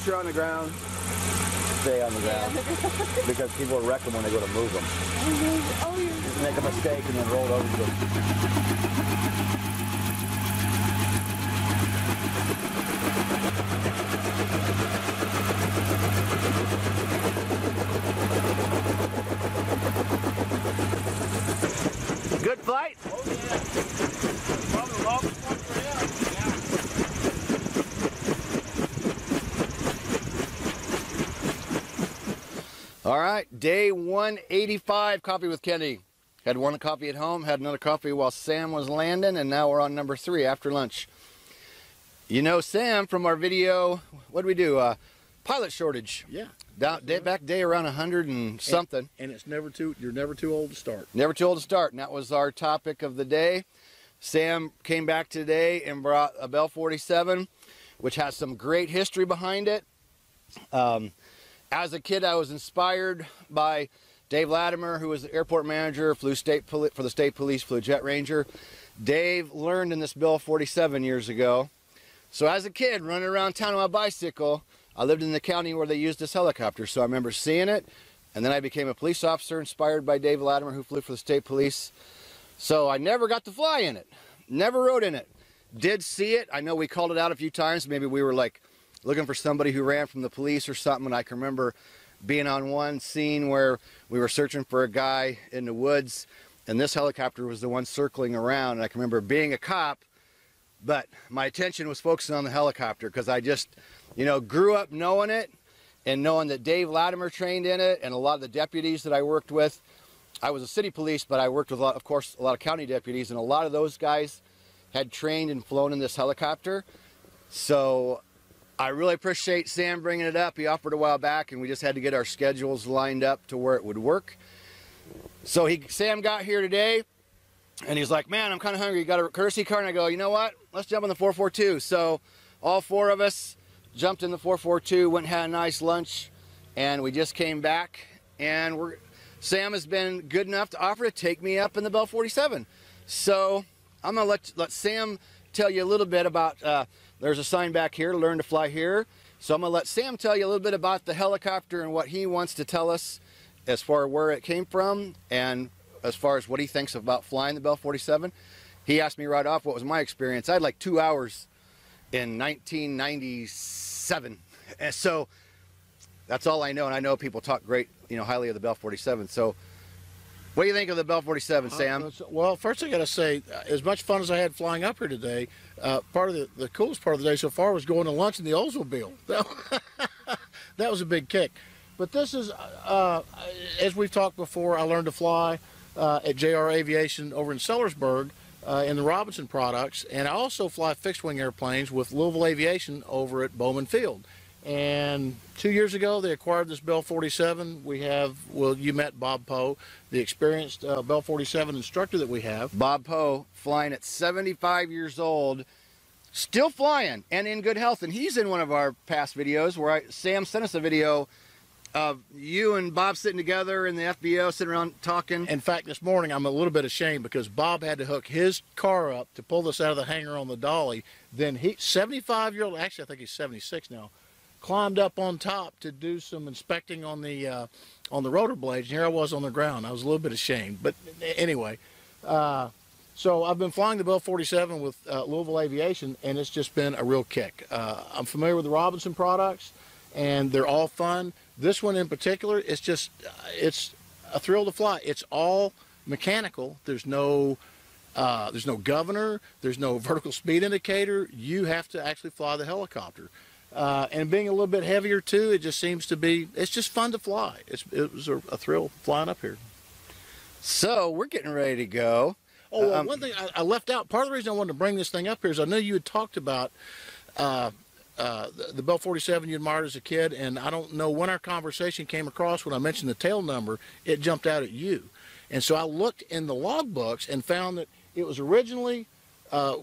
once you're on the ground, stay on the ground. because people will wreck them when they go to move them. Mm-hmm. Oh, you Make a mistake and then roll over to them. Good flight? Probably the longest one for him. All right, day 185, coffee with Kenny. Had one coffee at home, had another coffee while Sam was landing, and now we're on number three after lunch. You know Sam from our video, what did we do? Uh, pilot shortage. Yeah. Down, day, back day around 100 and something. And it's never too, you're never too old to start. Never too old to start, and that was our topic of the day. Sam came back today and brought a Bell 47, which has some great history behind it. Um, as a kid, I was inspired by Dave Latimer, who was the airport manager, flew state for the state police, flew Jet Ranger. Dave learned in this Bell 47 years ago. So as a kid, running around town on my bicycle, I lived in the county where they used this helicopter. So I remember seeing it, and then I became a police officer inspired by Dave Latimer, who flew for the state police. So I never got to fly in it, never rode in it. Did see it. I know we called it out a few times. Maybe we were like looking for somebody who ran from the police or something. And I can remember being on one scene where we were searching for a guy in the woods, and this helicopter was the one circling around. And I can remember being a cop, but my attention was focusing on the helicopter because I just, you know, grew up knowing it and knowing that Dave Latimer trained in it and a lot of the deputies that I worked with. I was a city police, but I worked with, a lot, of course, a lot of county deputies, and a lot of those guys had trained and flown in this helicopter. So I really appreciate Sam bringing it up. He offered a while back, and we just had to get our schedules lined up to where it would work. So he, Sam got here today, and he's like, "Man, I'm kind of hungry. You got a courtesy car?" And I go, "You know what? Let's jump on the 442." So all four of us jumped in the 442, went had a nice lunch, and we just came back. And we're Sam has been good enough to offer to take me up in the Bell 47. So I'm gonna let let Sam tell you a little bit about. Uh, there's a sign back here to learn to fly here. So I'm gonna let Sam tell you a little bit about the helicopter and what he wants to tell us as far as where it came from and as far as what he thinks about flying the Bell 47. He asked me right off what was my experience. I had like two hours in 1997, and so that's all I know. And I know people talk great, you know, highly of the Bell 47. So, what do you think of the Bell 47, Sam? Uh, well, first I got to say, uh, as much fun as I had flying up here today, uh, part of the, the coolest part of the day so far was going to lunch in the Oldsmobile. That, that was a big kick. But this is, uh, as we've talked before, I learned to fly uh, at JR Aviation over in Sellersburg uh, in the Robinson products, and I also fly fixed wing airplanes with Louisville Aviation over at Bowman Field. And two years ago, they acquired this Bell 47. We have, well, you met Bob Poe, the experienced uh, Bell 47 instructor that we have. Bob Poe flying at 75 years old, still flying and in good health. And he's in one of our past videos where I, Sam sent us a video of you and Bob sitting together in the FBO, sitting around talking. In fact, this morning I'm a little bit ashamed because Bob had to hook his car up to pull this out of the hangar on the dolly. Then he, 75 year old, actually I think he's 76 now, climbed up on top to do some inspecting on the uh, on the rotor blades. And here I was on the ground. I was a little bit ashamed, but anyway. Uh, so I've been flying the Bell 47 with uh, Louisville Aviation, and it's just been a real kick. Uh, I'm familiar with the Robinson products, and they're all fun. This one in particular, it's just uh, it's a thrill to fly. It's all mechanical. There's no uh, there's no governor. There's no vertical speed indicator. You have to actually fly the helicopter. Uh, and being a little bit heavier too, it just seems to be. It's just fun to fly. It's, it was a, a thrill flying up here. So we're getting ready to go. Oh, well, Um, one thing I, I left out. Part of the reason I wanted to bring this thing up here is I know you had talked about uh, uh, the, the Bell 47 you admired as a kid, and I don't know when our conversation came across when I mentioned the tail number, it jumped out at you, and so I looked in the logbooks and found that it was originally. Uh,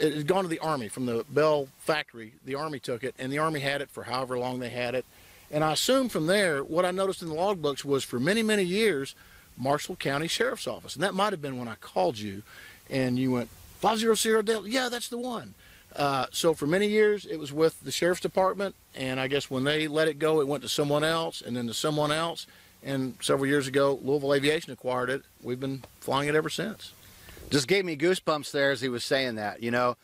it had gone to the Army from the Bell factory. The Army took it, and the Army had it for however long they had it. And I assumed from there, what I noticed in the logbooks was for many, many years, Marshall County Sheriff's Office. And that might have been when I called you and you went, 500 Delta. Yeah, that's the one. Uh, so for many years, it was with the sheriff's department, and I guess when they let it go, it went to someone else, and then to someone else. And several years ago, Louisville Aviation acquired it. We've been flying it ever since. Just gave me goosebumps there as he was saying that. You know,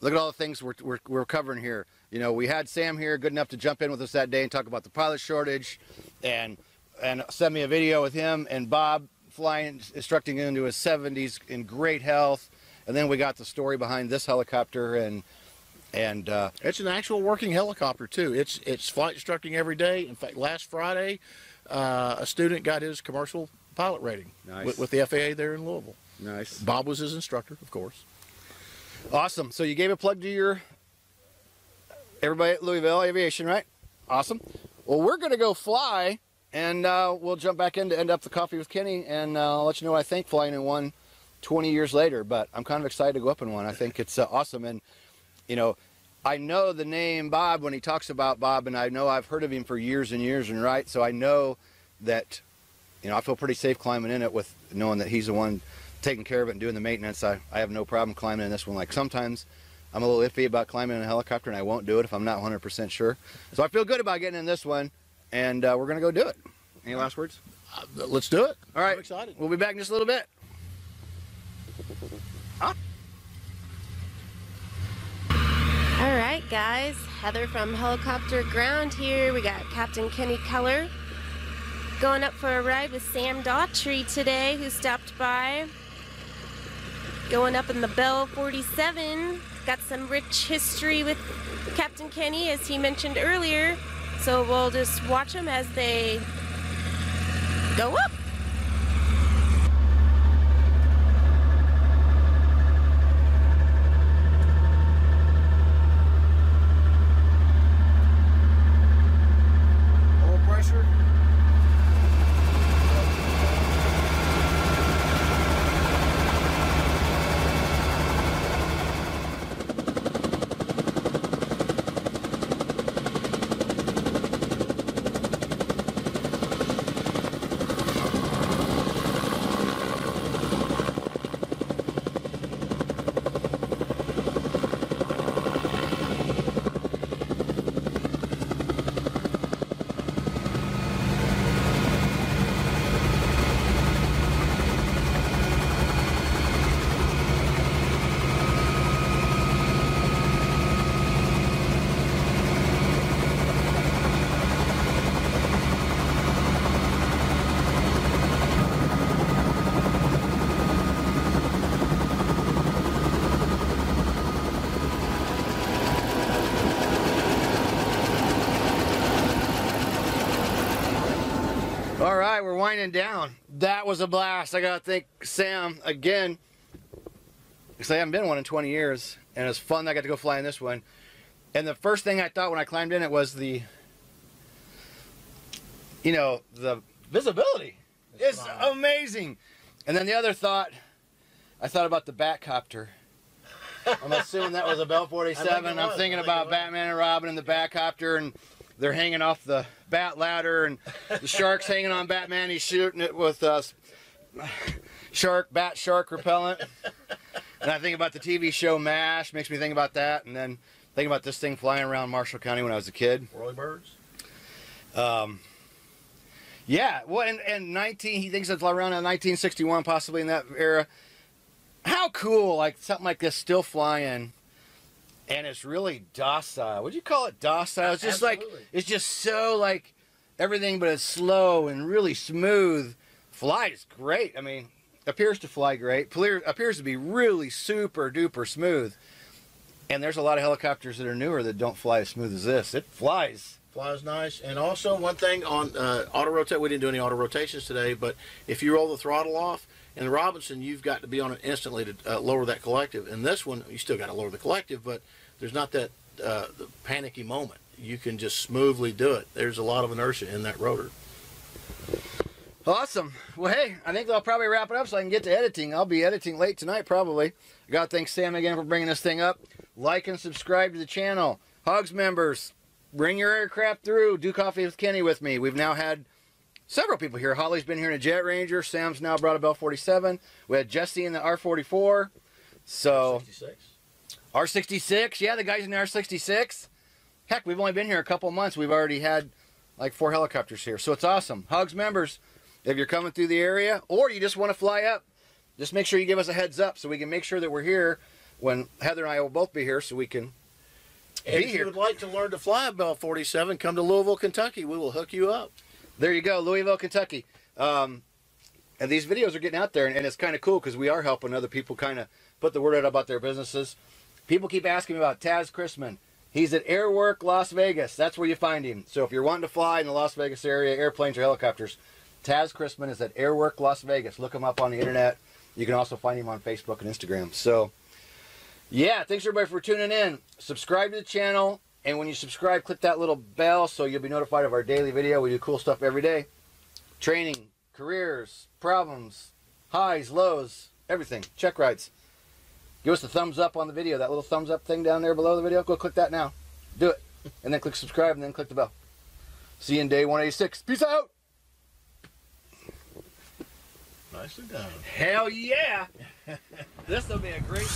look at all the things we're, we're, we're covering here. You know, we had Sam here, good enough to jump in with us that day and talk about the pilot shortage, and and send me a video with him and Bob flying, instructing into his 70s in great health. And then we got the story behind this helicopter and and uh, It's an actual working helicopter too. It's it's flight instructing every day. In fact, last Friday, uh, a student got his commercial pilot rating Nice. with, with the FAA there in Louisville. Nice, Bob was his instructor, of course. awesome. So you gave a plug to your everybody at Louisville Aviation, right? Awesome. Well, we're gonna go fly, and uh, we'll jump back in to end up the coffee with Kenny, and uh, I'll let you know what I think flying in one 20 years later. But I'm kind of excited to go up in one. I think it's uh, awesome, and you know, I know the name Bob when he talks about Bob, and I know I've heard of him for years and years, and right, so I know that, you know, I feel pretty safe climbing in it with knowing that he's the one taking care of it and doing the maintenance. I, I have no problem climbing in this one. Like sometimes I'm a little iffy about climbing in a helicopter, and I won't do it if I'm not 100% sure. So I feel good about getting in this one, and uh, we're gonna go do it. Any last words? Uh, let's do it. All right. I'm excited. We'll be back in just a little bit. All right, guys. Heather from Helicopter Ground here. We got Captain Kenny Keller going up for a ride with Sam Daughtry today, who stopped by. Going up in the Bell 47. Got some rich history with Captain Kenny, as he mentioned earlier. So we'll just watch them as they go up. Oil pressure. All right, we're winding down. That was a blast. I gotta thank Sam again. Because I haven't been one in 20 years, and it was fun. that I got to go fly in this one. And the first thing I thought when I climbed in it was the, you know, the visibility. It's amazing. And then the other thought, I thought about the Batcopter. I'm assuming that was a Bell 47. I think it I'm thinking about. Batman and Robin and the Batcopter, and they're hanging off the bat ladder, and the shark's hanging on Batman. He's shooting it with uh, shark, bat shark repellent. And I think about the TV show MASH, makes me think about that, and then think about this thing flying around Marshall County when I was a kid. Whirly birds. Um, yeah, well, and, and 19, he thinks it's around 1961, possibly in that era. How cool, like something like this still flying, and it's really docile. Would you call it docile? It's just like, it's just so like everything, but it's slow and really smooth. Flies great. I mean, appears to fly great. Appear- Appears to be really super duper smooth. And there's a lot of helicopters that are newer that don't fly as smooth as this. It flies. Flies nice. And also one thing on uh, auto rotate, we didn't do any auto rotations today, but if you roll the throttle off, in Robinson, you've got to be on it instantly to uh, lower that collective. In this one, you still got to lower the collective, but there's not that uh, panicky moment. You can just smoothly do it. There's a lot of inertia in that rotor. Awesome. Well, hey, I think I'll probably wrap it up so I can get to editing. I'll be editing late tonight, probably. I got to thank Sam again for bringing this thing up. Like and subscribe to the channel. Hogs members, bring your aircraft through. Do coffee with Kenny with me. We've now had several people here. Holly's been here in a Jet Ranger. Sam's now brought a Bell 47. We had Jesse in the R44. So 66. R66, yeah, the guys in the R66. Heck, we've only been here a couple months. We've already had like four helicopters here, so it's awesome. Hugs members, if you're coming through the area or you just want to fly up, just make sure you give us a heads up so we can make sure that we're here when Heather and I will both be here, so we can And be if here. you would like to learn to fly a Bell 47, come to Louisville, Kentucky. We will hook you up. There you go, Louisville, Kentucky. Um, and these videos are getting out there, and, and it's kind of cool because we are helping other people kind of put the word out about their businesses. People keep asking me about Taz Chrisman. He's at Airwork Las Vegas. That's where you find him. So if you're wanting to fly in the Las Vegas area, airplanes or helicopters, Taz Chrisman is at Airwork Las Vegas. Look him up on the internet. You can also find him on Facebook and Instagram. So, yeah, thanks everybody for tuning in. Subscribe to the channel, and when you subscribe, click that little bell so you'll be notified of our daily video. We do cool stuff every day training, careers, problems, highs, lows, everything. Check rides. Give us a thumbs up on the video. That little thumbs up thing down there below the video. Go click that now. Do it. And then click subscribe and then click the bell. See you in day 186. Peace out. Nicely done. Hell yeah. this will be a great.